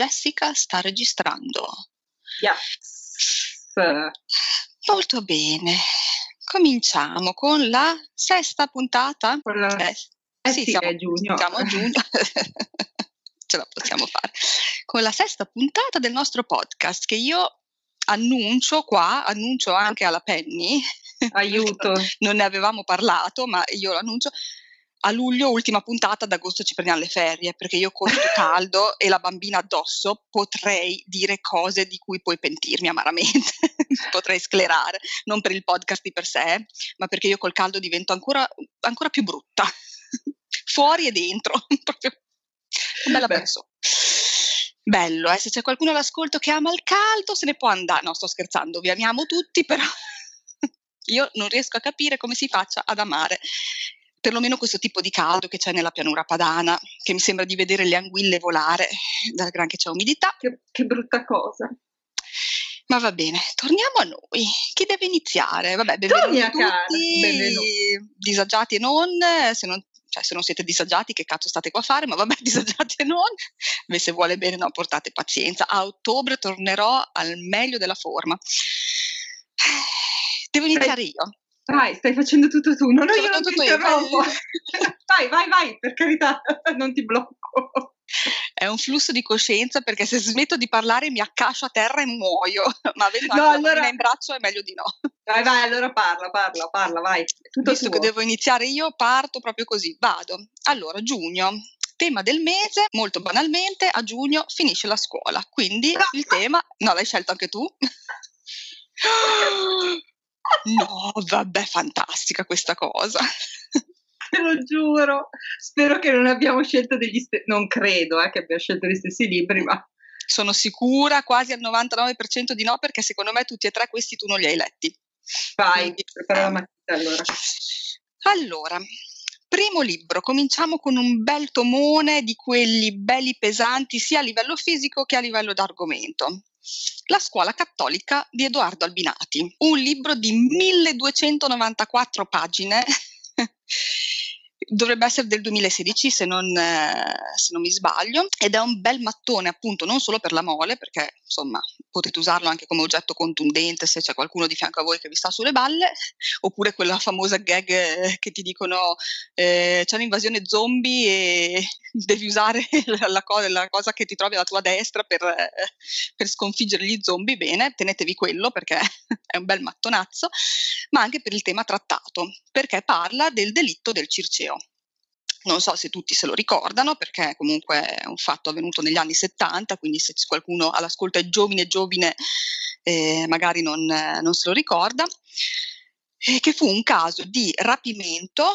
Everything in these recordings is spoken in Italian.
Jessica sta registrando. Yes. Molto bene. Cominciamo con la sesta puntata. Con la... Eh, Eh sì, sì, siamo, giugno. siamo a giugno. Ce la possiamo fare. Con la sesta puntata del nostro podcast che io annuncio qua, annuncio anche alla Penny. Aiuto. non ne avevamo parlato, ma io lo annuncio. A luglio, ultima puntata, ad agosto ci prendiamo le ferie, perché io con il caldo e la bambina addosso potrei dire cose di cui poi pentirmi amaramente, potrei sclerare, non per il podcast di per sé, ma perché io col caldo divento ancora, ancora più brutta, fuori e dentro, proprio bella Beh. persona. Bello, eh? se c'è qualcuno all'ascolto che ama il caldo se ne può andare, no sto scherzando, vi amiamo tutti, però io non riesco a capire come si faccia ad amare perlomeno questo tipo di caldo che c'è nella pianura padana, che mi sembra di vedere le anguille volare dal gran che c'è umidità. Che, che brutta cosa. Ma va bene, torniamo a noi. Chi deve iniziare? Vabbè, benvenuti cara, tutti, benvenuti. disagiati e non, se non, cioè se non siete disagiati che cazzo state qua a fare, ma vabbè, disagiati e non, Beh, se vuole bene no, portate pazienza. A ottobre tornerò al meglio della forma. Devo iniziare io. Vai, stai facendo tutto tu. No, no, io non ti interrompo. vai, vai, vai, per carità, non ti blocco. È un flusso di coscienza perché se smetto di parlare mi accascio a terra e muoio, ma avendo No, allora- in braccio è meglio di no. Vai, vai, allora parla, parla, parla, vai. Tutto Visto tuo. che devo iniziare io, parto proprio così, vado. Allora, giugno, tema del mese, molto banalmente, a giugno finisce la scuola, quindi il tema, no, l'hai scelto anche tu? No, vabbè, fantastica questa cosa. Te lo giuro. Spero che non abbiamo scelto degli stessi... Non credo eh, che abbiamo scelto gli stessi libri, ma... Sono sicura quasi al 99% di no, perché secondo me tutti e tre questi tu non li hai letti. Vai, Quindi, prepara la eh, matita allora. Allora, primo libro, cominciamo con un bel tomone di quelli belli pesanti sia a livello fisico che a livello d'argomento. La scuola cattolica di Edoardo Albinati, un libro di 1294 pagine, dovrebbe essere del 2016 se non, eh, se non mi sbaglio, ed è un bel mattone appunto non solo per la mole, perché insomma potete usarlo anche come oggetto contundente se c'è qualcuno di fianco a voi che vi sta sulle balle, oppure quella famosa gag eh, che ti dicono eh, c'è un'invasione zombie e devi usare la, la co- la cosa che ti trovi alla tua destra per, eh, per sconfiggere gli zombie, bene, tenetevi quello perché è un bel mattonazzo, ma anche per il tema trattato, perché parla del delitto del Circeo. Non so se tutti se lo ricordano, perché comunque è un fatto avvenuto negli anni 70, quindi se qualcuno all'ascolto è giovane giovine eh, magari non, non se lo ricorda, eh, che fu un caso di rapimento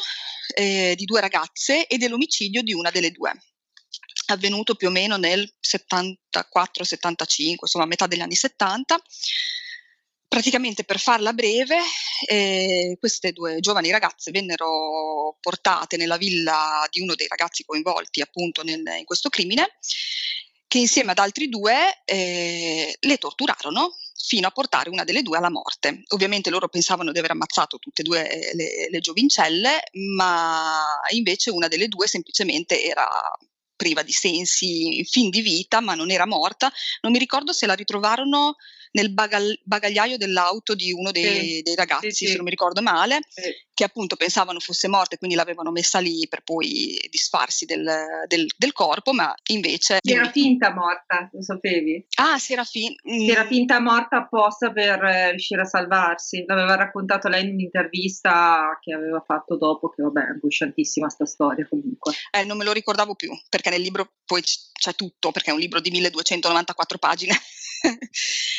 eh, di due ragazze e dell'omicidio di una delle due, avvenuto più o meno nel 74-75, insomma a metà degli anni 70. Praticamente per farla breve, eh, queste due giovani ragazze vennero portate nella villa di uno dei ragazzi coinvolti appunto nel- in questo crimine, che insieme ad altri due eh, le torturarono fino a portare una delle due alla morte. Ovviamente loro pensavano di aver ammazzato tutte e due eh, le, le giovincelle, ma invece una delle due semplicemente era priva di sensi, in fin di vita, ma non era morta. Non mi ricordo se la ritrovarono nel bagal- bagagliaio dell'auto di uno dei, Sì, dei ragazzi, sì, sì. se non mi ricordo male, che appunto pensavano fosse morta e quindi l'avevano messa lì per poi disfarsi del, del- del corpo, ma invece... Si era finta morta, lo sapevi? Ah, Serafin. Si era finta morta apposta per eh, riuscire a salvarsi. L'aveva raccontato lei in un'intervista che aveva fatto dopo, che vabbè, è angosciantissima sta storia comunque. Eh, non me lo ricordavo più, perché nel libro poi c- c'è tutto, perché è un libro di 1294 pagine.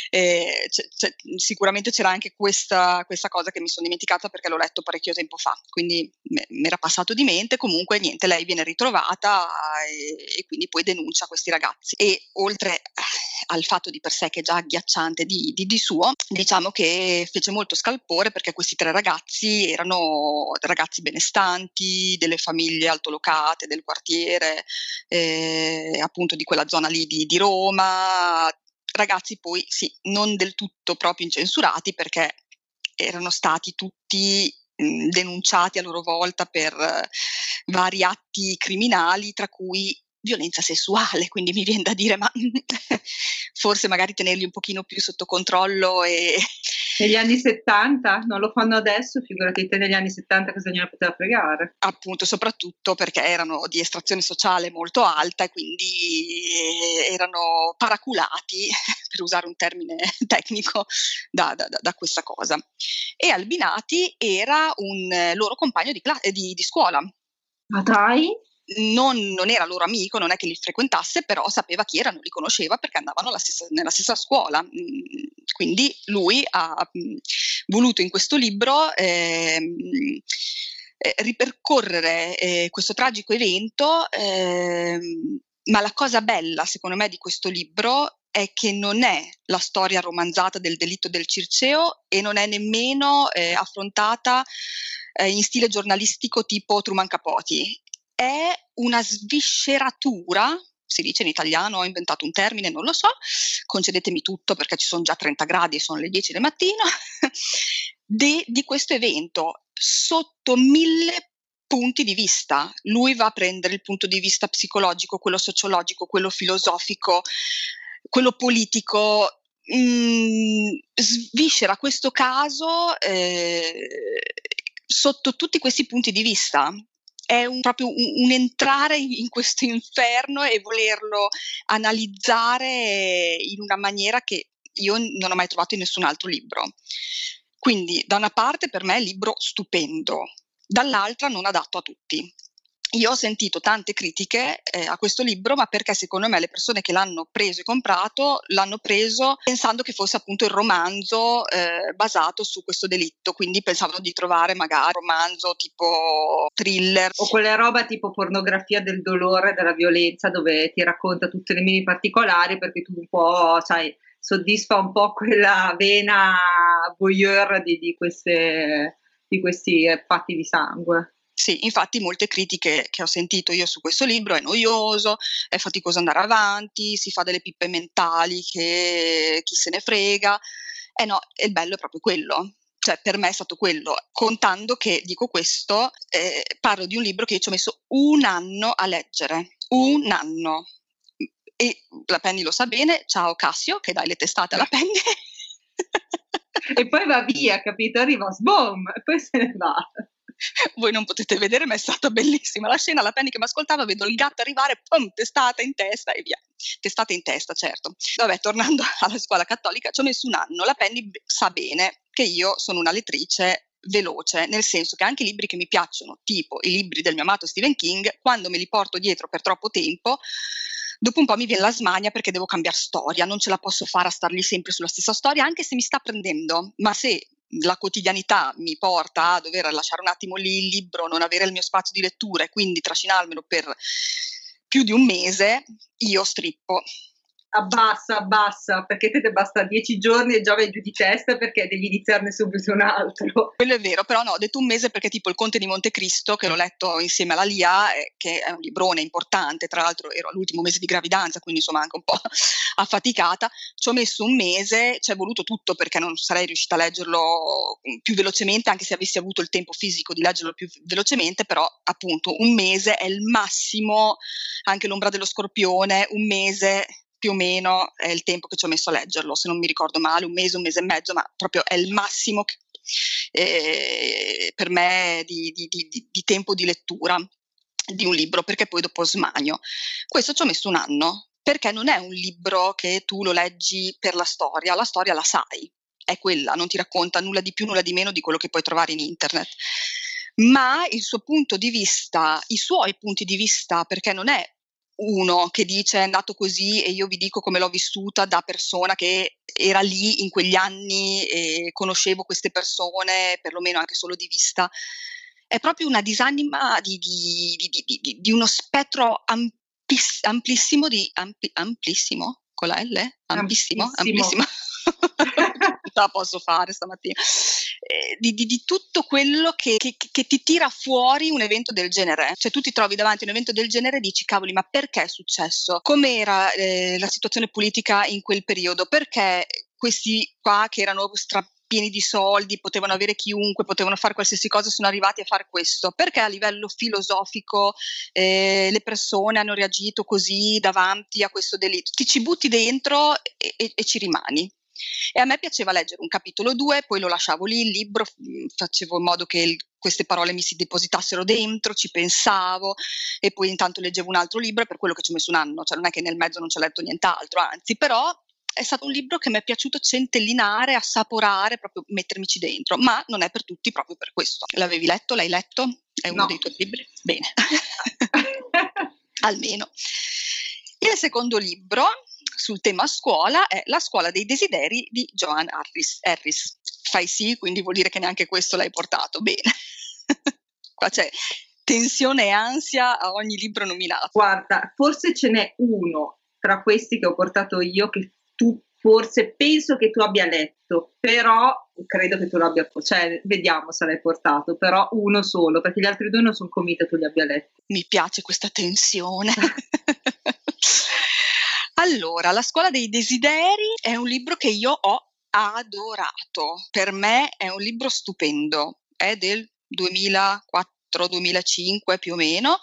Eh, c'è- c'è- sicuramente c'era anche questa, questa cosa che mi sono dimenticata perché l'ho letto parecchio tempo fa, quindi mi era passato di mente. Comunque, niente, lei viene ritrovata e, e quindi poi denuncia questi ragazzi. E oltre eh, al fatto di per sé che è già agghiacciante di, di- di suo, diciamo che fece molto scalpore perché questi tre ragazzi erano ragazzi benestanti, delle famiglie altolocate del quartiere, eh, appunto di quella zona lì di, di Roma, ragazzi poi sì, non del tutto proprio incensurati perché erano stati tutti denunciati a loro volta per eh, vari atti criminali, tra cui violenza sessuale, quindi mi viene da dire ma forse magari tenerli un pochino più sotto controllo e... Negli anni 70 non lo fanno adesso, figurati te negli anni 70 cosa gliene poteva fregare. Appunto, soprattutto perché erano di estrazione sociale molto alta e quindi eh, erano paraculati, per usare un termine tecnico, da, da, da questa cosa. E Albinati era un loro compagno di, cla- di, di scuola. Ma dai? Non, non, era loro amico, non è che li frequentasse, però sapeva chi erano, li conosceva perché andavano stessa, nella stessa scuola. Mm, quindi lui ha mm, voluto in questo libro ehm, eh, ripercorrere eh, questo tragico evento, eh, ma la cosa bella secondo me di questo libro è che non è la storia romanzata del delitto del Circeo e non è nemmeno eh, affrontata eh, in stile giornalistico tipo Truman Capote è una svisceratura si dice in italiano, ho inventato un termine, non lo so, concedetemi tutto perché ci sono già 30 gradi e sono le 10 del mattino, di, di questo evento sotto mille punti di vista. Lui va a prendere il punto di vista psicologico, quello sociologico, quello filosofico, quello politico, mh, mm, sviscera questo caso eh, sotto tutti questi punti di vista è un, proprio un, un, entrare in questo inferno e volerlo analizzare in una maniera che io non ho mai trovato in nessun altro libro. Quindi da una parte per me è un libro stupendo, dall'altra non adatto a tutti io ho sentito tante critiche eh, a questo libro, ma perché secondo me le persone che l'hanno preso e comprato l'hanno preso pensando che fosse appunto il romanzo eh, basato su questo delitto, quindi pensavano di trovare magari un romanzo tipo thriller. O quelle roba tipo pornografia del dolore, della violenza, dove ti racconta tutte le mini particolari perché tu un po', sai, soddisfa un po' quella vena voyeur di, di, queste, di questi fatti di sangue. Sì, infatti molte critiche che ho sentito io su questo libro è noioso, è faticoso andare avanti, si fa delle pippe mentali che chi se ne frega. Eh no, il bello è proprio quello. Cioè, per me è stato quello, contando che, dico questo, eh, parlo di un libro che io ci ho messo un anno a leggere, un anno. E la Penny lo sa bene, ciao Cassio, che dai le testate alla Penny. e poi va via, capito? Arriva, sboom, e poi se ne va. Voi non potete vedere, ma è stata bellissima la scena. La Penny che mi ascoltava, vedo il gatto arrivare, pum, testata in testa e via. Testata in testa, certo. Vabbè, tornando alla scuola cattolica, ci ho messo un anno. La Penny sa bene che io sono una lettrice veloce, nel senso che anche i libri che mi piacciono, tipo i libri del mio amato Stephen King, quando me li porto dietro per troppo tempo, dopo un po' mi viene la smania perché devo cambiare storia, non ce la posso fare a stargli sempre sulla stessa storia, anche se mi sta prendendo, ma se la quotidianità mi porta a dover lasciare un attimo lì il libro, non avere il mio spazio di lettura e quindi trascinarmelo per più di un mese, io strippo abbassa, abbassa, perché te ne basta dieci giorni e già vai giù di testa perché devi iniziarne subito un altro. Quello è vero, però no, ho detto un mese perché tipo il Conte di Montecristo, che l'ho letto insieme alla Lia, eh, che è un librone importante, tra l'altro ero all'ultimo mese di gravidanza, quindi insomma anche un po' affaticata, ci ho messo un mese, ci è voluto tutto perché non sarei riuscita a leggerlo più velocemente, anche se avessi avuto il tempo fisico di leggerlo più velocemente, però appunto un mese è il massimo, anche l'ombra dello scorpione, un mese più o meno è il tempo che ci ho messo a leggerlo, se non mi ricordo male, un mese, un mese e mezzo, ma proprio è il massimo che, eh, per me di, di, di, di, tempo di lettura di un libro, perché poi dopo smanio. Questo ci ho messo un anno, perché non è un libro che tu lo leggi per la storia, la storia la sai, è quella, non ti racconta nulla di più, nulla di meno di quello che puoi trovare in internet ma il suo punto di vista, i suoi punti di vista, perché non è uno che dice è andato così e io vi dico come l'ho vissuta da persona che era lì in quegli anni e conoscevo queste persone, perlomeno anche solo di vista. È proprio una disanima di, di, di, di uno spettro ampis, amplissimo, ampli, amplissimo con la L? Ampissimo? Amplissimo. amplissimo. la posso fare stamattina, eh, di, di, di, tutto quello che, che, che, ti tira fuori un evento del genere. Cioè tu ti trovi davanti a un evento del genere e dici cavoli ma perché è successo? Com'era eh, la situazione politica in quel periodo? Perché questi qua che erano stra- pieni di soldi, potevano avere chiunque, potevano fare qualsiasi cosa, sono arrivati a fare questo? Perché a livello filosofico eh, le persone hanno reagito così davanti a questo delitto? Ti ci butti dentro e, e, e ci rimani. E a me piaceva leggere un capitolo 2, poi lo lasciavo lì, il libro, mm, facevo in modo che il, queste parole mi si depositassero dentro, ci pensavo e poi intanto leggevo un altro libro per quello che ci ho messo un anno, cioè non è che nel mezzo non ci ho letto nient'altro, anzi, però è stato un libro che mi è piaciuto centellinare, assaporare, proprio mettermici dentro, ma non è per tutti proprio per questo. L'avevi letto? L'hai letto? È uno no. dei tuoi libri? Bene, almeno. Il secondo libro sul tema scuola è La scuola dei desideri di Joan Harris. Harris. Fai sì, quindi vuol dire che neanche questo l'hai portato. Bene. Qua c'è tensione e ansia a ogni libro nominato. Guarda, forse ce n'è uno tra questi che ho portato io che tu forse penso che tu abbia letto, però credo che tu l'abbia, cioè vediamo se l'hai portato, però uno solo, perché gli altri due non sono convinta che tu li abbia letti. Mi piace questa tensione. allora, La scuola dei desideri è un libro che io ho adorato. Per me è un libro stupendo, è del 2004-2005 più o meno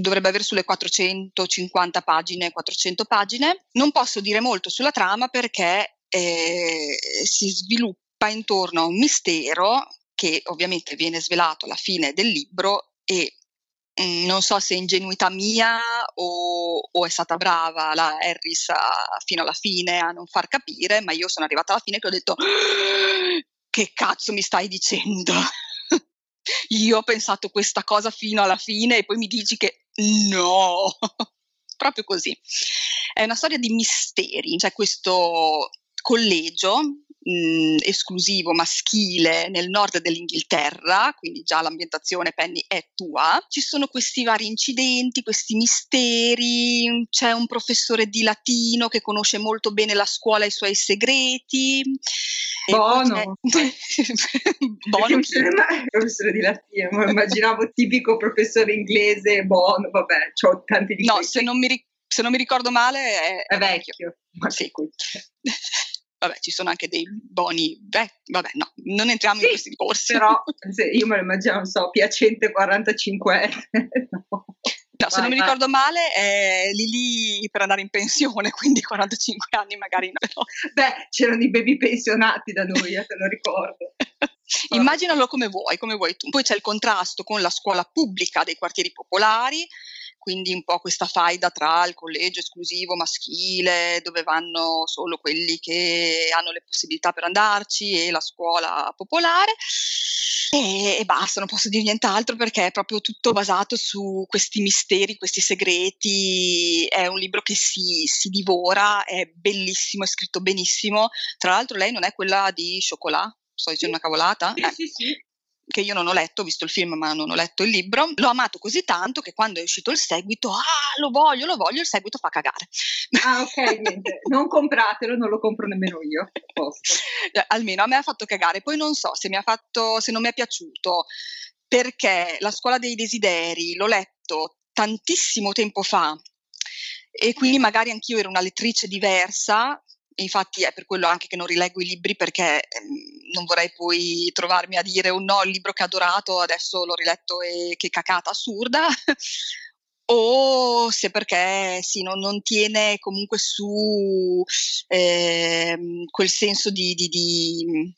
dovrebbe avere sulle 450 pagine, 400 pagine. Non posso dire molto sulla trama perché eh, si sviluppa intorno a un mistero che ovviamente viene svelato alla fine del libro e non so se ingenuità mia o, o, è stata brava la Harris a, fino alla fine a non far capire, ma io sono arrivata alla fine e ho detto che cazzo mi stai dicendo? io ho pensato questa cosa fino alla fine e poi mi dici che no, proprio così. È una storia di misteri, c'è questo collegio mh, esclusivo maschile nel nord dell'Inghilterra, quindi già l'ambientazione Penny è tua. Ci sono questi vari incidenti, questi misteri, c'è un professore di latino che conosce molto bene la scuola e i suoi segreti. Buono. Buono. professore di latino, immaginavo tipico professore inglese, buono, vabbè, ho tanti di No, se non, mi, se non mi ricordo male è, è vecchio. Ma sì. vabbè, ci sono anche dei buoni, beh, vabbè, no, non entriamo sì, in questi discorsi. Però io me lo immagino, non so, piacente 45 no. No, se non mi ricordo male è lì lì per andare in pensione, quindi 45 anni magari no. Però. Beh, c'erano i baby pensionati da noi, eh, te lo ricordo. Immaginalo come vuoi, come vuoi tu. Poi c'è il contrasto con la scuola pubblica dei quartieri popolari, quindi un po' questa faida tra il collegio esclusivo maschile, dove vanno solo quelli che hanno le possibilità per andarci, e la scuola popolare. E, e basta, non posso dire nient'altro perché è proprio tutto basato su questi misteri, questi segreti. È un libro che si, si divora, è bellissimo, è scritto benissimo. Tra l'altro, lei non è quella di Chocolat? Sto dicendo una cavolata? Sì, eh. sì, sì che io non ho letto, ho visto il film ma non ho letto il libro, l'ho amato così tanto che quando è uscito il seguito, ah lo voglio, lo voglio, il seguito fa cagare. Ah ok, niente, non compratelo, non lo compro nemmeno io. Eh, almeno a me ha fatto cagare, poi non so se mi ha fatto, se non mi è piaciuto, perché La scuola dei desideri l'ho letto tantissimo tempo fa e quindi magari anch'io ero una lettrice diversa, infatti è per quello anche che non rileggo i libri perché ehm, non vorrei poi trovarmi a dire un no, il libro che ho adorato adesso l'ho riletto e che cacata assurda o se perché sì, non, non tiene comunque su eh, quel senso di, di, di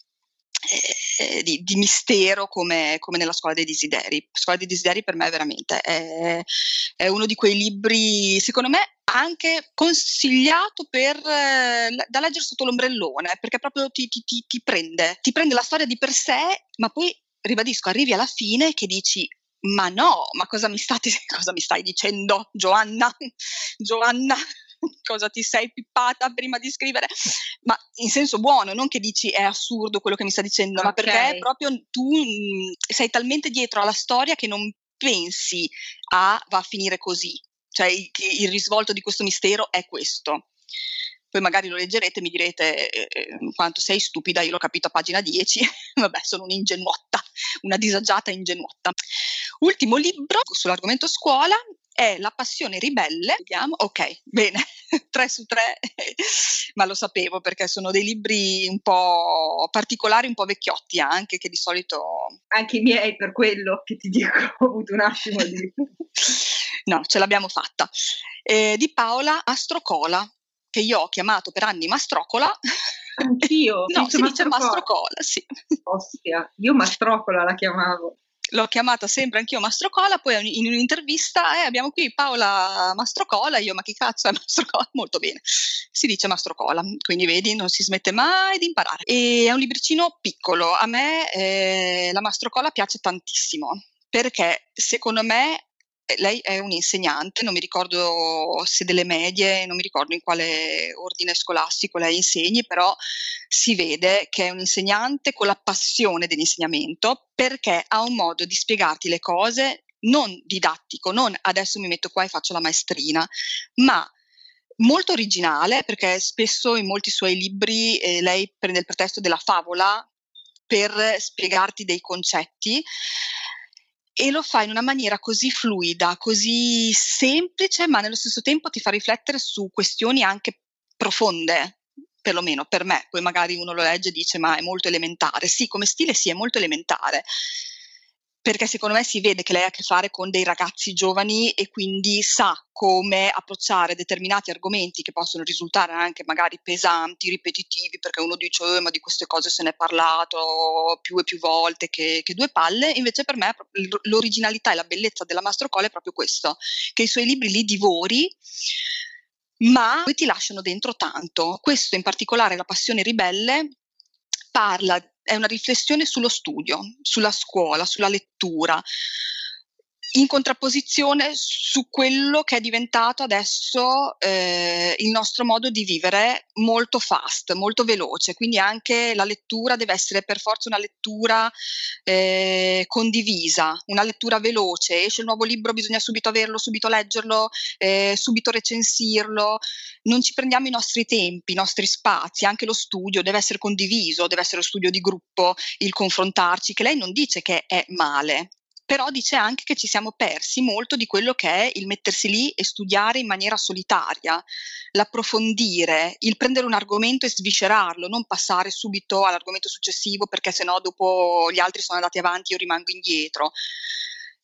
eh, di, di, mistero come, come, nella scuola dei desideri. La scuola dei desideri per me veramente è, è uno di quei libri, secondo me, anche consigliato per, eh, da leggere sotto l'ombrellone, perché proprio ti, ti, ti, ti, prende, ti prende la storia di per sé, ma poi, ribadisco, arrivi alla fine che dici, ma no, ma cosa mi, state, cosa mi stai dicendo, Giovanna? Giovanna, cosa ti sei pippata prima di scrivere? Ma in senso buono, non che dici è assurdo quello che mi sta dicendo, okay. ma perché proprio tu mm, sei talmente dietro alla storia che non pensi a va a finire così, cioè il, il risvolto di questo mistero è questo. Poi magari lo leggerete e mi direte eh, eh quanto sei stupida, io l'ho capito a pagina 10, vabbè sono un'ingenuotta, una disagiata ingenuotta. Ultimo libro sull'argomento scuola è La passione ribelle. Vediamo, ok, bene, 3 su 3, ma lo sapevo perché sono dei libri un po' particolari, un po' vecchiotti anche, che di solito... Anche i miei, per quello che ti dico, ho avuto un attimo di... no, ce l'abbiamo fatta. Eh, di Paola Astrocola, che io ho chiamato per anni Mastrocola. Anch'io. no, si dice Mastrocola, sì. Ostia, io Mastrocola la chiamavo l'ho chiamata sempre anch'io Mastrocola, poi in un'intervista eh, abbiamo qui Paola Mastrocola, io ma chi cazzo è Mastrocola? Molto bene, si dice Mastrocola, quindi vedi non si smette mai di imparare. E è un libricino piccolo, a me eh, la Mastrocola piace tantissimo perché secondo me lei è un'insegnante, non mi ricordo se delle medie, non mi ricordo in quale ordine scolastico lei insegni, però si vede che è un'insegnante con la passione dell'insegnamento perché ha un modo di spiegarti le cose non didattico, non adesso mi metto qua e faccio la maestrina, ma molto originale perché spesso in molti suoi libri eh, lei prende il pretesto della favola per spiegarti dei concetti e lo fa in una maniera così fluida, così semplice, ma nello stesso tempo ti fa riflettere su questioni anche profonde, perlomeno per me. Poi magari uno lo legge e dice ma è molto elementare. Sì, come stile sì, è molto elementare, perché secondo me si vede che lei ha a che fare con dei ragazzi giovani e quindi sa come approcciare determinati argomenti che possono risultare anche magari pesanti, ripetitivi, perché uno dice eh, ma di queste cose se ne è parlato più e più volte che, che due palle, invece per me l'originalità e la bellezza della Mastro Cole è proprio questo, che i suoi libri li divori ma ti lasciano dentro tanto. Questo in particolare, La passione ribelle, parla è una riflessione sullo studio, sulla scuola, sulla lettura, in contrapposizione su quello che è diventato adesso eh, il nostro modo di vivere molto fast, molto veloce, quindi anche la lettura deve essere per forza una lettura eh, condivisa, una lettura veloce, esce il nuovo libro, bisogna subito averlo, subito leggerlo, eh, subito recensirlo, non ci prendiamo i nostri tempi, i nostri spazi, anche lo studio deve essere condiviso, deve essere lo studio di gruppo, il confrontarci, che lei non dice che è male, però dice anche che ci siamo persi molto di quello che è il mettersi lì e studiare in maniera solitaria, l'approfondire, il prendere un argomento e sviscerarlo, non passare subito all'argomento successivo perché sennò dopo gli altri sono andati avanti e io rimango indietro.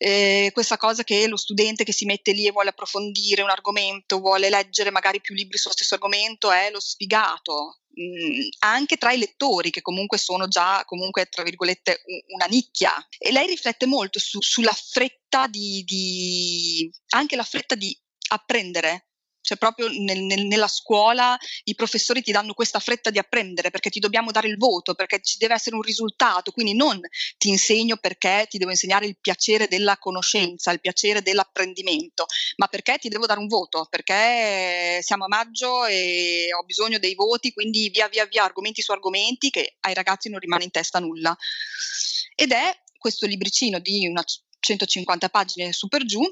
Eh, questa cosa che lo studente che si mette lì e vuole approfondire un argomento, vuole leggere magari più libri sullo stesso argomento, è lo sfigato, anche tra i lettori che comunque sono già comunque tra virgolette una nicchia. E lei riflette molto su, sulla fretta di, di anche la fretta di apprendere cioè proprio nel, nel, nella scuola i professori ti danno questa fretta di apprendere perché ti dobbiamo dare il voto, perché ci deve essere un risultato, quindi non ti insegno perché ti devo insegnare il piacere della conoscenza, il piacere dell'apprendimento, ma perché ti devo dare un voto, perché siamo a maggio e ho bisogno dei voti, quindi via via via argomenti su argomenti che ai ragazzi non rimane in testa nulla. Ed è questo libricino di una 150 pagine su per giù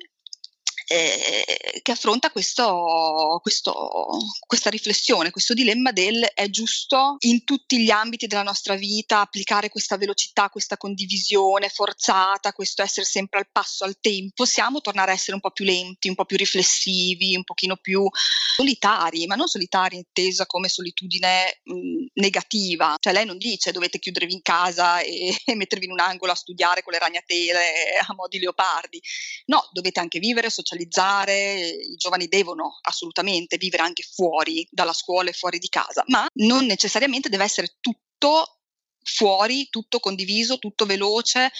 eh, che affronta questo, questo, questa riflessione, questo dilemma del è giusto in tutti gli ambiti della nostra vita applicare questa velocità, questa condivisione forzata, questo essere sempre al passo al tempo, possiamo tornare a essere un po' più lenti, un po' più riflessivi, un pochino più solitari, ma non solitari intesa come solitudine mh, negativa, cioè lei non dice dovete chiudervi in casa e, e mettervi in un angolo a studiare con le ragnatele a mo' di leopardi, no, dovete anche vivere, socializzare, socializzare, i giovani devono assolutamente vivere anche fuori dalla scuola e fuori di casa, ma non necessariamente deve essere tutto fuori, tutto condiviso, tutto veloce,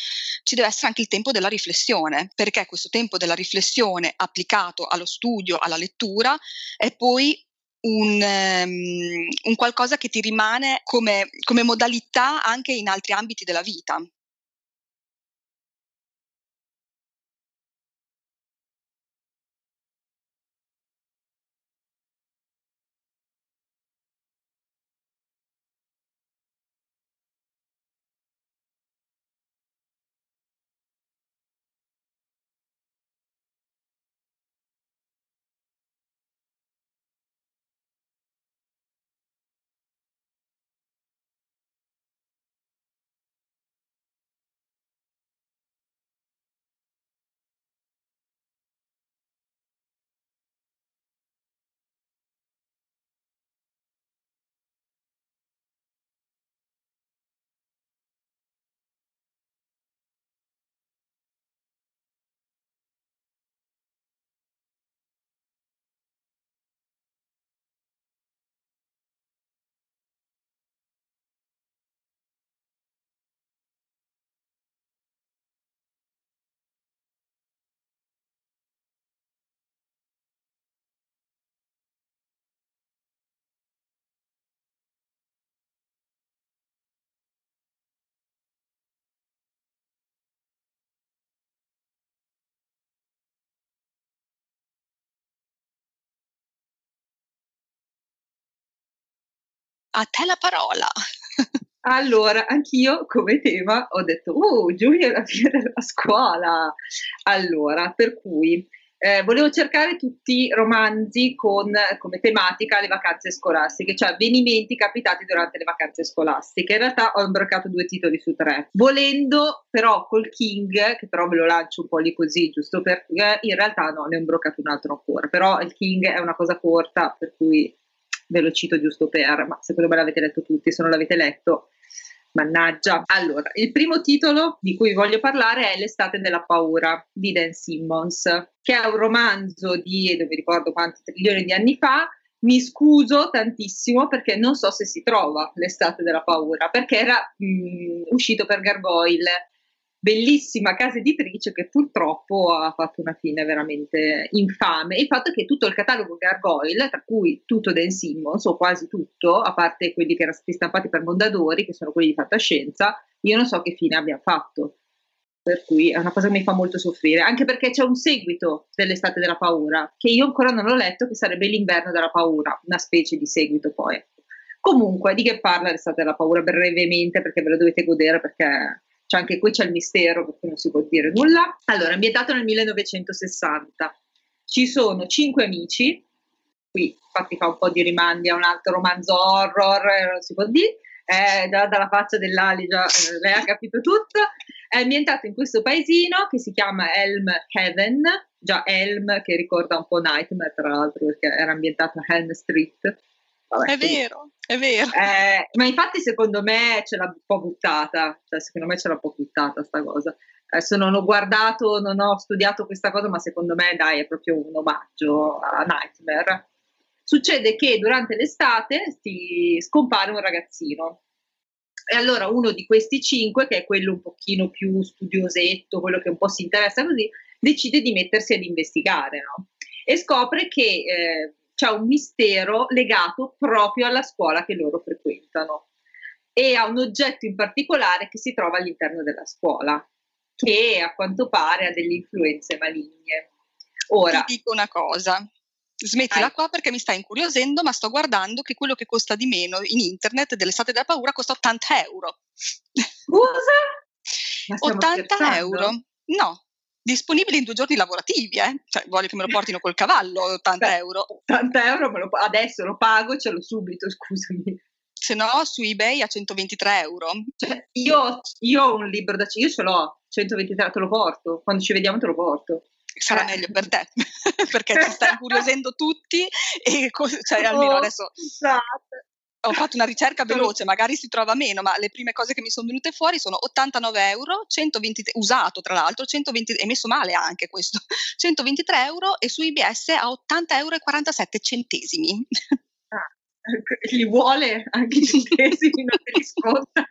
ci deve essere anche il tempo della riflessione, perché questo tempo della riflessione applicato allo studio, alla lettura, è poi un, um, un qualcosa che ti rimane come, come modalità anche in altri ambiti della vita. A te la parola. Allora, anch'io come tema ho detto, oh, giugno è la fine della scuola. Allora, per cui eh, volevo cercare tutti i romanzi con come tematica le vacanze scolastiche, cioè avvenimenti capitati durante le vacanze scolastiche. In realtà ho imbroccato due titoli su tre. Volendo, però, col King, che però ve lo lancio un po' lì così, giusto perché in realtà no, ne ho imbroccato un altro ancora. Però il King è una cosa corta, per cui ve lo cito giusto per, ma secondo me l'avete letto tutti, se non l'avete letto Mannaggia. Allora, il primo titolo di cui voglio parlare è L'estate della paura di Dan Simmons, che è un romanzo di, non mi ricordo quanti trilioni di anni fa. Mi scuso tantissimo perché non so se si trova L'estate della paura, perché era mh, uscito per Gargoyle bellissima casa editrice che purtroppo ha fatto una fine veramente infame. Il fatto è che tutto il catalogo Gargoyle, tra cui tutto Dan Simmons, o quasi tutto, a parte quelli che erano stati stampati per Mondadori, che sono quelli di fantascienza, io non so che fine abbia fatto. Per cui è una cosa che mi fa molto soffrire, anche perché c'è un seguito dell'estate della paura, che io ancora non ho letto, che sarebbe l'inverno della paura, una specie di seguito poi. Comunque, di che parla l'estate della paura brevemente, perché ve lo dovete godere, perché cioè anche qui c'è il mistero perché non si può dire nulla. Allora, ambientato nel 1960, ci sono cinque amici, qui infatti fa un po' di rimandi a un altro romanzo horror, eh, non si può dire, eh, già dalla faccia dell'Ali già eh, lei ha capito tutto, è ambientato in questo paesino che si chiama Elm Heaven, già Elm che ricorda un po' Nightmare tra l'altro perché era ambientato a Helm Street, Vabbè, è vero, è vero. Eh, ma infatti secondo me ce l'ha un po' buttata, cioè secondo me ce l'ha un po' buttata sta cosa. Adesso non ho guardato, non ho studiato questa cosa, ma secondo me dai è proprio un omaggio a Nightmare. Succede che durante l'estate si scompare un ragazzino e allora uno di questi cinque, che è quello un pochino più studiosetto, quello che un po' si interessa così, decide di mettersi ad investigare, no? E scopre che eh, c'è un mistero legato proprio alla scuola che loro frequentano e a un oggetto in particolare che si trova all'interno della scuola, che a quanto pare ha delle influenze maligne. Ora, ti dico una cosa, smettila eh. qua perché mi sta incuriosendo, ma sto guardando che quello che costa di meno in internet dell'estate della paura costa 80 euro. Scusa? 80 scherzando? euro? No, disponibili in due giorni lavorativi, eh? cioè voglio che me lo portino col cavallo, 80 Beh, euro. 80 euro lo, adesso lo pago, ce l'ho subito, scusami. Se no, su eBay a 123 euro. Cioè, io, io, ho un libro da io ce l'ho, 123 te lo porto, quando ci vediamo te lo porto. Sarà eh. meglio per te, perché ci sta incuriosendo tutti e cioè, almeno oh, adesso... Esatto ho fatto una ricerca veloce, magari si trova meno, ma le prime cose che mi sono venute fuori sono 89 euro, 120, usato tra l'altro, 120, e messo male anche questo, 123 euro e su IBS a 80 euro e 47 centesimi. Ah, li vuole anche i centesimi, non te li sconta.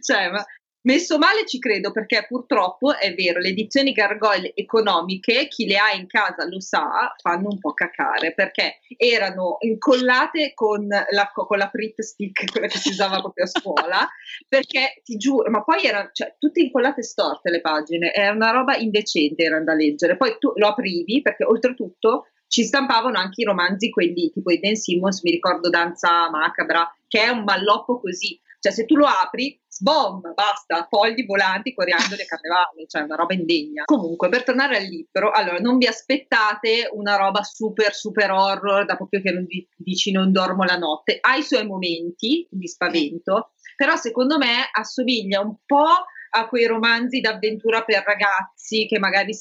cioè, ma Messo male ci credo perché purtroppo è vero, le edizioni Gargoyle economiche, chi le ha in casa lo sa, fanno un po' cacare perché erano incollate con la, con la Prit stick, quella che si usava proprio a scuola, perché ti giuro, ma poi erano cioè, tutte incollate storte le pagine, era una roba indecente erano da leggere, poi tu lo aprivi perché oltretutto ci stampavano anche i romanzi, quelli tipo i Dan Simmons, mi ricordo Danza Macabra, che è un malloppo così, cioè, se tu lo apri, sbom, basta, fogli volanti, coriandoli e carnevale, cioè una roba indegna. Comunque, per tornare al libro, allora, non vi aspettate una roba super, super horror, da proprio che vi dici non dormo la notte. Ha i suoi momenti di spavento, però secondo me assomiglia un po' a quei romanzi d'avventura per ragazzi che magari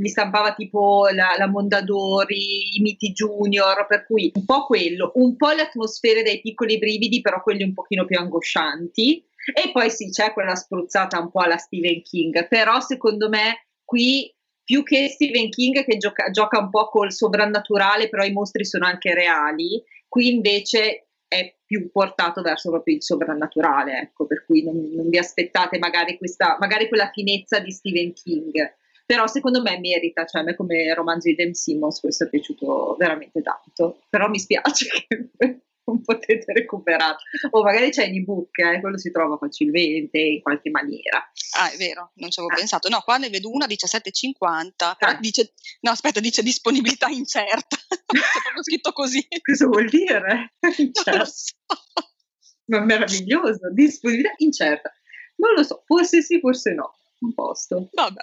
li stampava tipo la, la, Mondadori, i Miti Junior, per cui un po' quello, un po' le atmosfere dei piccoli brividi, però quelli un pochino più angoscianti. E poi sì, c'è quella spruzzata un po' alla Stephen King, però secondo me qui più che Stephen King che gioca, gioca un po' col sovrannaturale, però i mostri sono anche reali, qui invece è più portato verso proprio il sovrannaturale, ecco, per cui non, non vi aspettate magari, questa, magari quella finezza di Stephen King però secondo me merita, cioè a me come romanzo di Dan Simmons questo è piaciuto veramente tanto, però mi spiace che non potete recuperare. O magari c'è in ebook, eh, quello si trova facilmente in qualche maniera. Ah, è vero, non ci avevo eh. pensato. No, qua ne vedo una 17,50, però eh. dice, no aspetta, dice disponibilità incerta. C'è proprio scritto così. Cosa vuol dire? Incerta. So. Ma meraviglioso, disponibilità incerta. Non lo so, forse sì, forse no. Un posto. Vabbè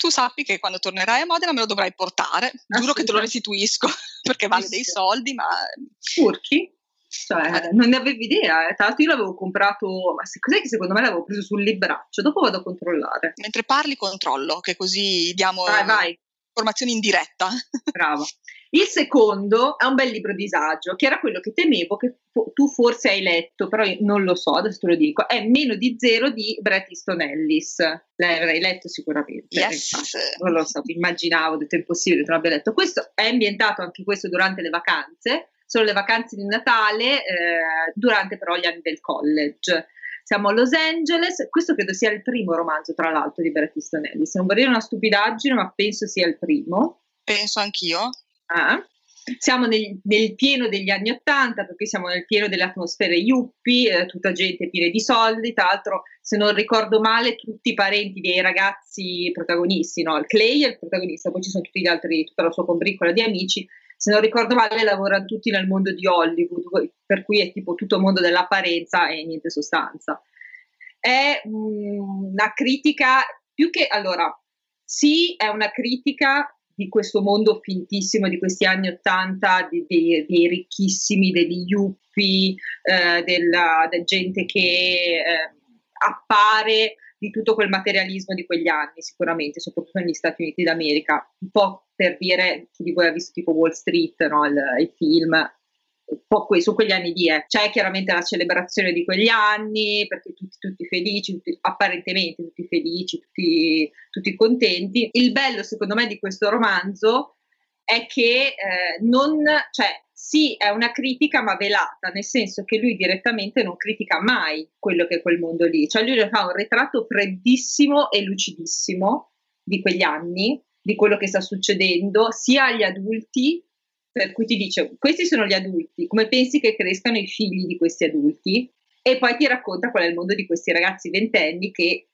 tu sappi che quando tornerai a Modena me lo dovrai portare, giuro che te lo restituisco, perché vale dei soldi, ma... Turchi? Cioè, non ne avevi idea, eh. tra l'altro io l'avevo comprato, ma cos'è che secondo me l'avevo preso sul libraccio, dopo vado a controllare. Mentre parli controllo, che così diamo vai, vai. Informazioni in diretta. Brava. Il secondo è un bel libro di saggio, che era quello che temevo che tu forse hai letto, però non lo so, adesso te lo dico. È Meno di zero di Bret Easton Ellis. L'avrai letto sicuramente. Yes. non lo so, immaginavo, ho detto impossibile che non l'abbia letto. Questo è ambientato anche questo durante le vacanze, sono le vacanze di Natale, eh, durante però gli anni del college. Siamo a Los Angeles, questo credo sia il primo romanzo, tra l'altro, di Bret Easton Ellis. Non vorrei una stupidaggine, ma penso sia il primo. Penso anch'io. Ah. Siamo nel, nel, pieno degli anni Ottanta, perché siamo nel pieno delle atmosfere yuppie, eh, tutta gente piena di soldi, tra l'altro se non ricordo male tutti i parenti dei ragazzi protagonisti, no? il Clay è il protagonista, poi ci sono tutti gli altri, tutta la sua combriccola di amici, se non ricordo male lavorano tutti nel mondo di Hollywood, per cui è tipo tutto il mondo dell'apparenza e niente sostanza. È um, una critica più che, allora, sì, è una critica di questo mondo fintissimo di questi anni Ottanta, dei, ricchissimi, degli yuppie, eh, della, della, gente che eh, appare di tutto quel materialismo di quegli anni, sicuramente, soprattutto negli Stati Uniti d'America. Un po' per dire, chi di voi ha visto tipo Wall Street, no? il, il film, que- su quegli anni lì. Eh. C'è chiaramente la celebrazione di quegli anni, perché tutti, tutti felici, tutti, apparentemente tutti felici, tutti, tutti, contenti. Il bello, secondo me, di questo romanzo è che eh, non, cioè, sì, è una critica ma velata, nel senso che lui direttamente non critica mai quello che è quel mondo lì, cioè lui fa un ritratto freddissimo e lucidissimo di quegli anni, di quello che sta succedendo sia agli adulti per cui ti dice questi sono gli adulti, come pensi che crescano i figli di questi adulti? E poi ti racconta qual è il mondo di questi ragazzi ventenni che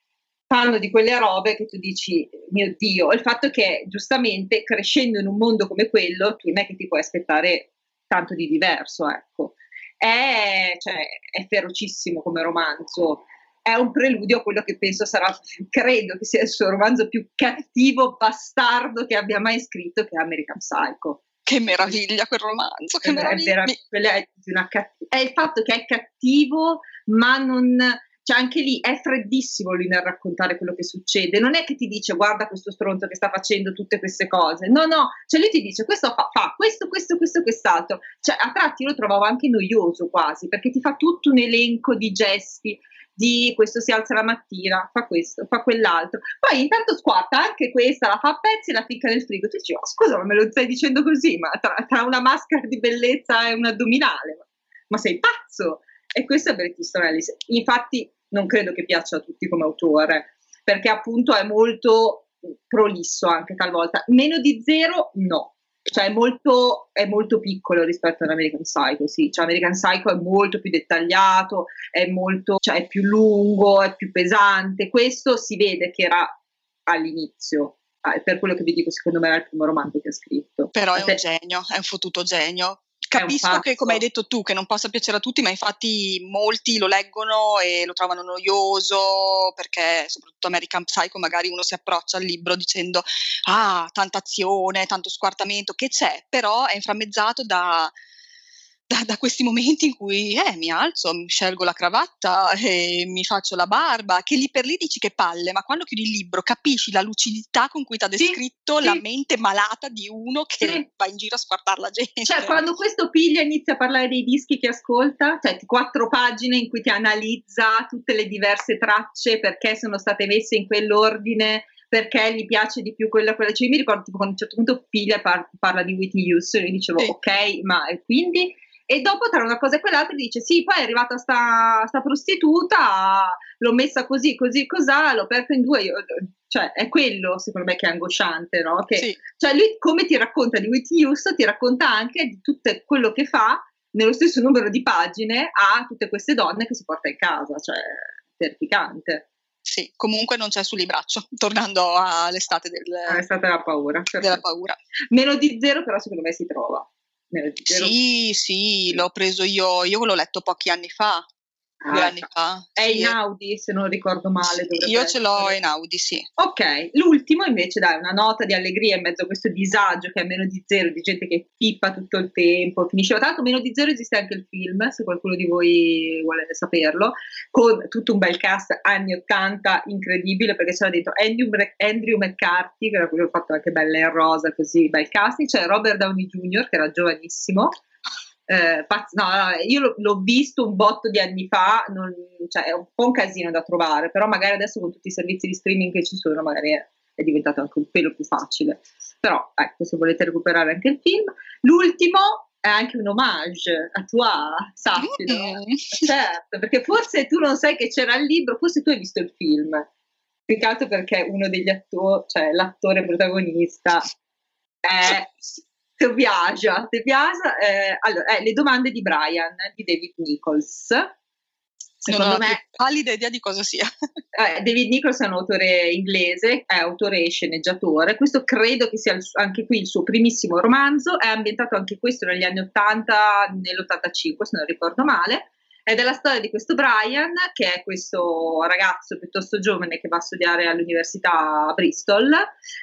fanno di quelle robe che tu dici, mio Dio, il fatto che giustamente crescendo in un mondo come quello, tu non è che ti puoi aspettare tanto di diverso, ecco. È, cioè, è ferocissimo come romanzo, è un preludio a quello che penso sarà, credo che sia il suo romanzo più cattivo, bastardo che abbia mai scritto, che è American Psycho. Che meraviglia quel romanzo, che meraviglia. È, è, cattiv- è il fatto che è cattivo, ma non cioè anche lì è freddissimo lui nel raccontare quello che succede, non è che ti dice guarda questo stronzo che sta facendo tutte queste cose, no no, cioè lui ti dice questo fa, fa questo, questo, questo, quest'altro, cioè a tratti lo trovavo anche noioso quasi, perché ti fa tutto un elenco di gesti, di questo si alza la mattina, fa questo, fa quell'altro. Poi intanto squatta anche questa, la fa a pezzi e la ficca nel frigo. Tu dici, oh, scusa, ma me lo stai dicendo così, ma tra, tra una maschera di bellezza e un addominale, ma, ma sei pazzo! E questo è Easton Ellis. Infatti non credo che piaccia a tutti come autore, perché appunto è molto prolisso anche talvolta. Meno di zero, no. Cioè è molto, è molto piccolo rispetto ad American Psycho, sì, cioè American Psycho è molto più dettagliato, è molto, cioè è più lungo, è più pesante, questo si vede che era all'inizio, ah, per quello che vi dico, secondo me era il primo romanzo che ha scritto. Però è un genio, è un fottuto genio, Capisco che, come hai detto tu, che non possa piacere a tutti, ma infatti molti lo leggono e lo trovano noioso perché, soprattutto American Psycho, magari uno si approccia al libro dicendo ah, tanta azione, tanto squartamento, che c'è, però è inframmezzato da da, da, questi momenti in cui eh, mi alzo, mi scelgo la cravatta e mi faccio la barba, che lì per lì dici che palle, ma quando chiudi il libro capisci la lucidità con cui ti ha descritto sì, la sì. mente malata di uno che sì. va in giro a squartare la gente. Cioè, quando questo piglia inizia a parlare dei dischi che ascolta, cioè quattro pagine in cui ti analizza tutte le diverse tracce, perché sono state messe in quell'ordine, perché gli piace di più quella quella. Cioè, mi ricordo tipo quando a un certo punto piglia par- parla di Whitney Houston e dicevo ok, ma quindi e dopo tra una cosa e quell'altra dice sì, poi è arrivata sta, sta prostituta, l'ho messa così, così, cos'ha, l'ho aperta in due, io, cioè è quello secondo me che è angosciante, no? Che, sì. Cioè lui come ti racconta di Whitney Houston, ti racconta anche di tutto quello che fa nello stesso numero di pagine ha tutte queste donne che si porta in casa, cioè terrificante. Sì, comunque non c'è sul libraccio, tornando all'estate del, all'estate della paura. Certo. Della paura. Meno di zero però secondo me si trova. Sì, sì, l'ho preso io, io l'ho letto pochi anni fa, due anni fa. È sì. in Audi, se non ricordo male. Sì, io ce l'ho in Audi, sì. Ok, l'ultimo invece dai una nota di allegria in mezzo a questo disagio che è meno di zero, di gente che pippa tutto il tempo, finisce. Tanto meno di zero esiste anche il film, se qualcuno di voi vuole saperlo, con tutto un bel cast anni 80 incredibile perché c'era dentro Andrew, Andrew McCarthy, che era quello che ha fatto anche Bella in Rosa, così bel casting, c'è Robert Downey Jr. che era giovanissimo eh, pazz- no, io l'ho visto un botto di anni fa, non, cioè è un po' un casino da trovare, però magari adesso con tutti i servizi di streaming che ci sono, magari è, è diventato anche un pelo più facile. Però ecco, se volete recuperare anche il film. L'ultimo è anche un omaggio a tua, sappilo. Mm. Certo, perché forse tu non sai che c'era il libro, forse tu hai visto il film. Peccato perché uno degli attori, cioè l'attore protagonista, è Te piace, te piace? Eh, allora, eh, le domande di Brian, di David Nichols. Secondo me, pallida idea di cosa sia. eh, David Nichols è un autore inglese, è autore e sceneggiatore. Questo credo che sia il, anche qui il suo primissimo romanzo. È ambientato anche questo negli anni 80, nell'85, se non ricordo male. Ed è la storia di questo Brian, che è questo ragazzo piuttosto giovane che va a studiare all'università a Bristol,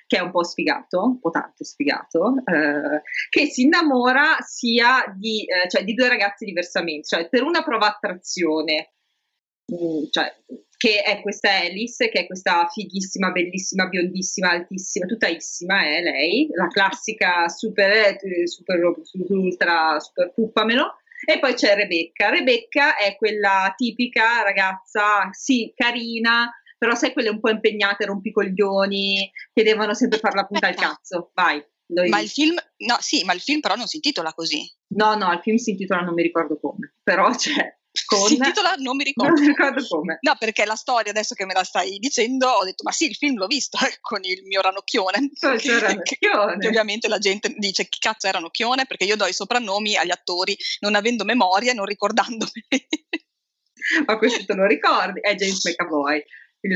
che è un po' sfigato, un po' tanto sfigato, eh, che si innamora sia di, eh, cioè, di due ragazzi diversamente, cioè per una prova attrazione, mm, cioè, che è questa Alice, che è questa fighissima, bellissima, biondissima, altissima, tuttaissima è lei, la classica super, eh, super, super ultra, super puppamelo, e poi c'è Rebecca. Rebecca è quella tipica ragazza, sì, carina, però sai quelle un po' impegnate, rompicoglioni, che devono sempre fare la punta al cazzo. Vai. Ma il film, no, sì, ma il film però non si intitola così. No, no, il film si intitola non mi ricordo come, però c'è, con... Si intitola Non mi ricordo. Non mi ricordo come. No, perché la storia, adesso che me la stai dicendo, ho detto, ma sì, il film l'ho visto con il mio ranocchione. Che, ranocchione. Che, ovviamente la gente dice, che cazzo è ranocchione? Perché io do i soprannomi agli attori non avendo memoria e non ricordandomi. ma questo te lo ricordi? È James McAvoy. Il,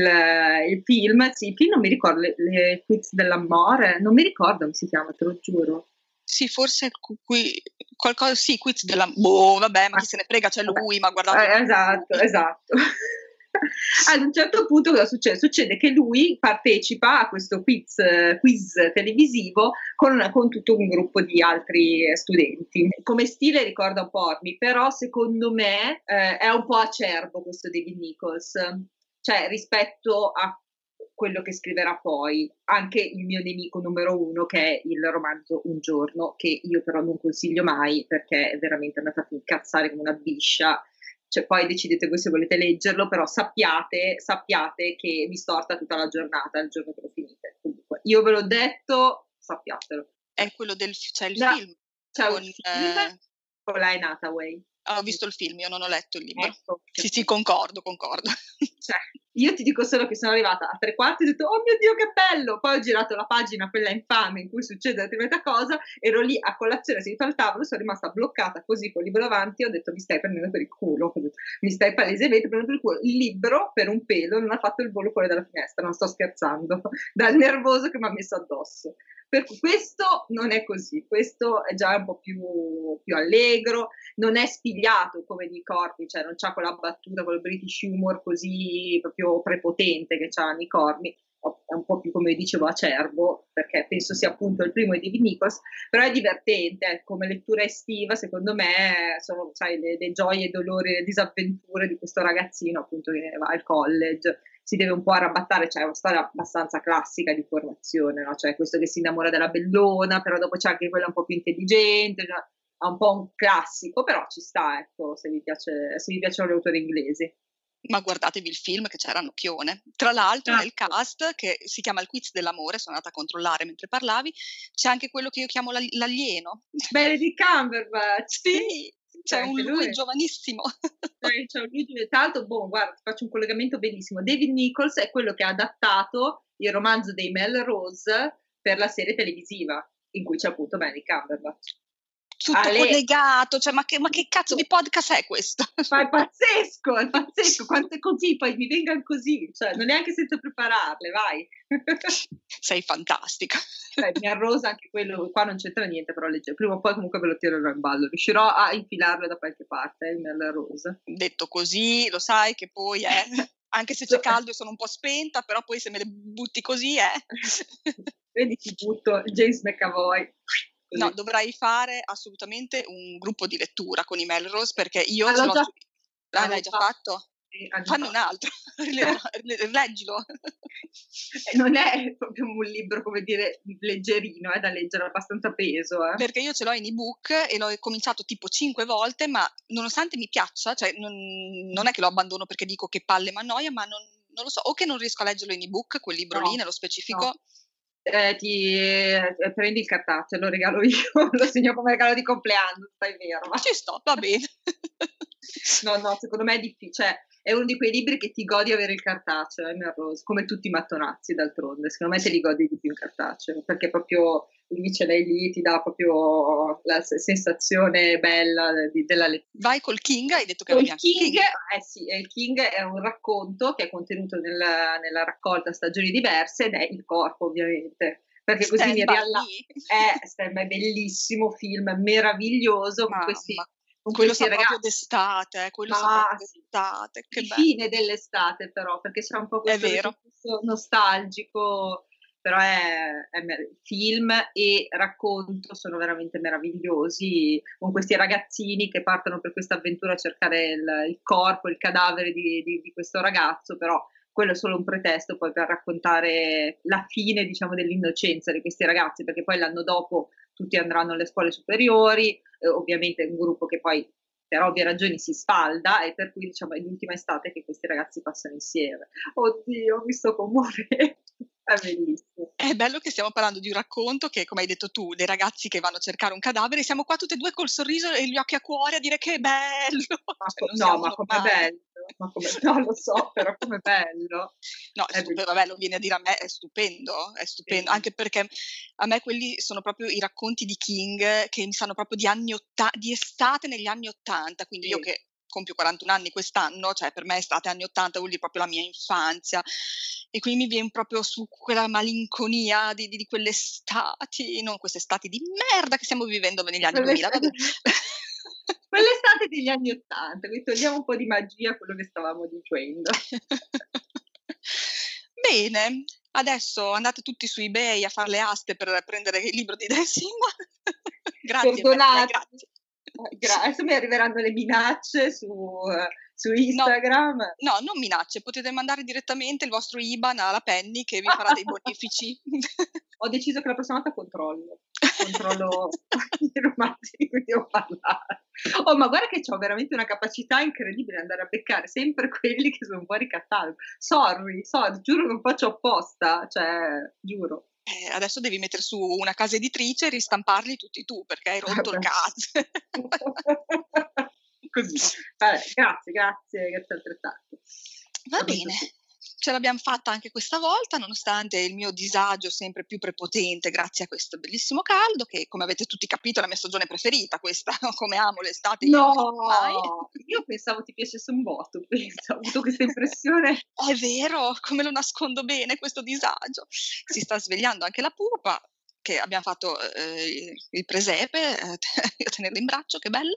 il, film, sì, il film non mi ricordo, le, le quiz dell'amore, non mi ricordo come si chiama, te lo giuro. Sì, forse qui, qualcosa, sì, quiz della... Boh, vabbè, ma chi se ne frega, c'è lui, ma guardate... Eh, esatto, esatto. Ad un certo punto cosa succede? Succede che lui partecipa a questo quiz, quiz televisivo con, con, tutto un gruppo di altri studenti. Come stile ricorda un po' Ormi, però secondo me eh, è un po' acerbo questo David Nichols. Cioè, rispetto a quello che scriverà poi, anche il mio nemico numero uno, che è il romanzo Un giorno, che io però non consiglio mai perché veramente mi ha fatto incazzare come una biscia. Cioè, poi decidete voi se volete leggerlo, però sappiate, sappiate che vi storta tutta la giornata il giorno che lo finite. Comunque, io ve l'ho detto, sappiatelo. È quello del c'è il da, film. C'è con, un film eh... con Lynn Hathaway. Ho visto il film, io non ho letto il libro. Ecco, sì, sì, concordo, concordo. Cioè, io ti dico solo che sono arrivata a tre quarti e ho detto, oh mio Dio, che bello! Poi ho girato la pagina, quella infame, in cui succede la determinata cosa, ero lì a colazione seduta al tavolo, sono rimasta bloccata così con il libro davanti, ho detto, mi stai prendendo per il culo, mi stai palesemente prendendo per il culo. Il libro, per un pelo, non ha fatto il volo fuori dalla finestra, non sto scherzando, dal nervoso che mi ha messo addosso. Per questo non è così, questo è già un po' più, più allegro, non è spigliato come di Corpi, cioè non c'ha quella battuta, quel British humor così proprio prepotente che c'ha Nick Corpi, è un po' più come dicevo acerbo, perché penso sia appunto il primo di Nichols, però è divertente, come lettura estiva secondo me sono sai, le, le gioie, i dolori, le disavventure di questo ragazzino appunto che va al college si deve un po' arrabattare, cioè è una storia abbastanza classica di formazione, no? cioè questo che si innamora della bellona, però dopo c'è anche quella un po' più intelligente, cioè, ha un po' un classico, però ci sta, ecco, se vi, piace, se vi piacciono gli autori inglesi. Ma guardatevi il film che c'era Nocchione. Tra l'altro ah. nel cast, che si chiama Il quiz dell'amore, sono andata a controllare mentre parlavi, c'è anche quello che io chiamo l'alieno. Benedict Cumberbatch! Sì, c'è un lui, lui giovanissimo. c'è un lui tanto, boh, guarda, faccio un collegamento bellissimo. David Nichols è quello che ha adattato il romanzo dei Melrose per la serie televisiva, in cui c'è appunto Benny Cumberbatch. Tutto Ale. collegato, cioè ma che, ma che, cazzo di podcast è questo? Ma è pazzesco, è pazzesco, quante così, poi mi vengano così, cioè non neanche senza prepararle, vai. Sei fantastica. Cioè, mi arrosa anche quello, qua non c'entra niente, però legge. prima o poi comunque ve lo tirerò in ballo, riuscirò a infilarlo da qualche parte, eh, il mel rosa. Detto così, lo sai che poi è... Anche se c'è caldo e sono un po' spenta, però poi se me le butti così è... Vedi ti butto James McAvoy. No, dovrai fare assolutamente un gruppo di lettura con i Melrose perché io... Ah, l'ho già... Ah, l'hai già fatto? Fanne un altro, leggilo. Non è proprio un libro, come dire, leggerino, è da leggere, abbastanza peso. Eh. Perché io ce l'ho in ebook e l'ho cominciato tipo cinque volte, ma nonostante mi piaccia, cioè non, non è che lo abbandono perché dico che palle ma noia, ma non, non, lo so, o che non riesco a leggerlo in ebook, quel libro no, lì nello specifico. No. Eh, ti eh, prendi il cartaceo, lo regalo io, lo segno come regalo di compleanno, stai vero. Ma... Ci sto, va bene. no, no, secondo me è difficile. Cioè, è uno di quei libri che ti godi avere il cartaceo, eh, Rose, come tutti i mattonazzi d'altronde, secondo me te li godi di più in cartaceo, perché proprio lì ce l'hai lì, ti dà proprio la sensazione bella di, della lettura. Vai col King, hai detto che col King, King. Eh sì, il King è un racconto che è contenuto nella, nella raccolta Stagioni diverse ed è il corpo ovviamente perché così stand mi rialla è, è bellissimo film meraviglioso con questi quello sa ragazzi. proprio d'estate, eh, quello ah, sa proprio d'estate, che bello. fine dell'estate però, perché c'è un po' questo nostalgico, però è, è film e racconto sono veramente meravigliosi, con questi ragazzini che partono per questa avventura a cercare il, il corpo, il cadavere di, di, di questo ragazzo, però quello è solo un pretesto poi per raccontare la fine, diciamo, dell'innocenza di questi ragazzi, perché poi l'anno dopo tutti andranno alle scuole superiori, eh, ovviamente un gruppo che poi per ovvie ragioni si sfalda e per cui diciamo è l'ultima estate che questi ragazzi passano insieme. Oddio, mi sto commuovendo. È bellissimo. È bello che stiamo parlando di un racconto che, come hai detto tu, dei ragazzi che vanno a cercare un cadavere, siamo qua tutte e due col sorriso e gli occhi a cuore a dire che è bello. Ma cioè, no, ma com'è bello. Ma come, no, lo so, però com'è bello. No, è stupendo, vabbè, lo viene a dire a me, è stupendo, è stupendo, sì. anche perché a me quelli sono proprio i racconti di King che mi sanno proprio di anni otta- di estate negli anni Ottanta, quindi sì. io che compio 41 anni quest'anno, cioè per me estate anni 80 vuol dire proprio la mia infanzia e quindi mi viene proprio su quella malinconia di, di, di quelle estati, non queste estati di merda che stiamo vivendo negli anni 2000. Quell'estate degli anni 80, quindi togliamo un po' di magia a quello che stavamo dicendo. Bene, adesso andate tutti su eBay a fare le aste per prendere il libro di Dessing. grazie, Perdonate. grazie. Gra- adesso mi arriveranno le minacce su, su Instagram. No, no, non minacce, potete mandare direttamente il vostro IBAN alla Penny che vi farà dei bonifici. Ho deciso che la prossima volta controllo, controllo i romanzi di cui devo parlare. Oh, ma guarda che ho veramente una capacità incredibile andare a beccare sempre quelli che sono fuori catalogo. Sorry, sorry, giuro non faccio apposta, cioè, giuro eh, adesso devi mettere su una casa editrice e ristamparli tutti tu perché hai rotto il cazzo. Così. Vabbè, grazie, grazie, grazie altrettanto. Va bene ce l'abbiamo fatta anche questa volta, nonostante il mio disagio sempre più prepotente grazie a questo bellissimo caldo, che come avete tutti capito è la mia stagione preferita questa, come amo l'estate. No, io, io pensavo ti piacesse un botto, penso, ho avuto questa impressione. è vero, come lo nascondo bene questo disagio. Si sta svegliando anche la pupa, che abbiamo fatto eh, il presepe, eh, io tenerlo in braccio, che bello.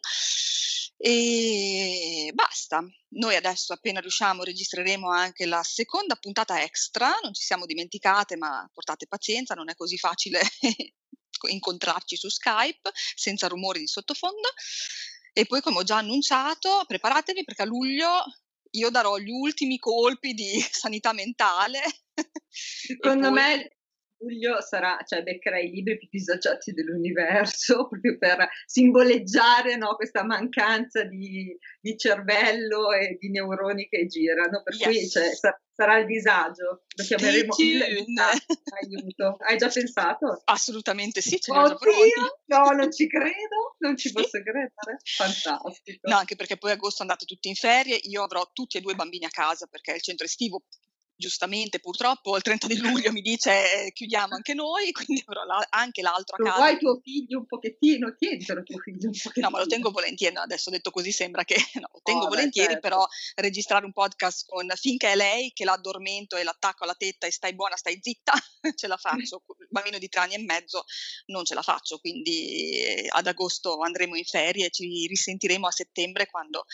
E basta. Noi adesso appena riusciamo registreremo anche la seconda puntata extra, non ci siamo dimenticate, ma portate pazienza, non è così facile incontrarci su Skype senza rumori di sottofondo. E poi, come ho già annunciato, preparatevi perché a luglio io darò gli ultimi colpi di sanità mentale. Secondo poi... me luglio sarà, cioè beccherai i libri più disagiati dell'universo, proprio per simboleggiare no, questa mancanza di, di, cervello e di neuroni che girano, per yes. cui cioè, sa- sarà il disagio, lo chiameremo aiuto. Hai già pensato? Assolutamente sì, ce pronti. No, non ci credo, non ci posso credere, fantastico. No, anche perché poi agosto andate tutti in ferie, io avrò tutti e due bambini a casa perché il centro estivo giustamente purtroppo il 30 di luglio mi dice eh, chiudiamo anche noi, quindi avrò la, anche l'altro a casa. Vuoi tuo figlio un pochettino? Tientelo tuo figlio un pochettino. No, ma lo tengo volentieri, no, adesso detto così sembra che no, lo tengo oh, volentieri, beh, certo. però registrare un podcast con finché è lei che l'addormento e l'attacco alla tetta e stai buona, stai zitta, ce la faccio. Il bambino di tre anni e mezzo non ce la faccio, quindi eh, ad agosto andremo in ferie e ci risentiremo a settembre quando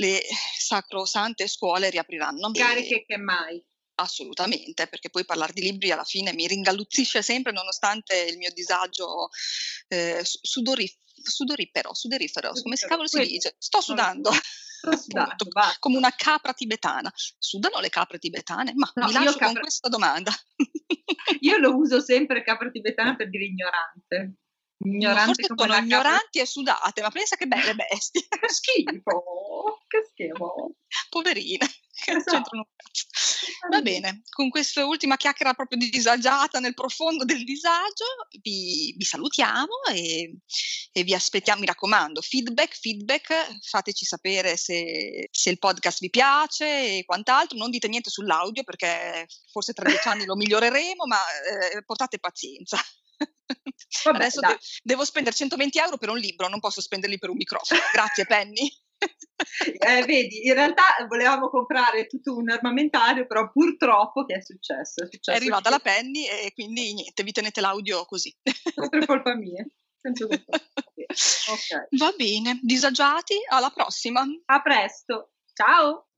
le sacrosante scuole riapriranno. Cariche che mai. Assolutamente, perché poi parlare di libri alla fine mi ringalluzzisce sempre nonostante il mio disagio eh, sudorif- sudorifero, sudorifero, come si cavolo si dice? Sto sudando. Sudando, come una capra tibetana. Sudano le capre tibetane? Ma no, mi lascio capra... con questa domanda. io lo uso sempre capra tibetana per dire ignorante. Ignoranti no, sono ignoranti e sudate, ma pensa che belle bestie. che schifo, che schifo. Poverine. Esatto. Va bene, con questa ultima chiacchiera proprio disagiata nel profondo del disagio, vi, vi salutiamo e, e, vi aspettiamo, mi raccomando, feedback, feedback, fateci sapere se, se, il podcast vi piace e quant'altro, non dite niente sull'audio perché forse tra dieci anni lo miglioreremo, ma eh, portate pazienza. Vabbè, Adesso de- devo spendere 120 euro per un libro, non posso spenderli per un microfono. Grazie Penny. Eh, vedi, in realtà volevamo comprare tutto un armamentario, però purtroppo che è successo? È, successo è arrivata che... la Penny e quindi niente, vi tenete l'audio così. Per colpa mia. okay. Va bene, disagiati, alla prossima. A presto, ciao!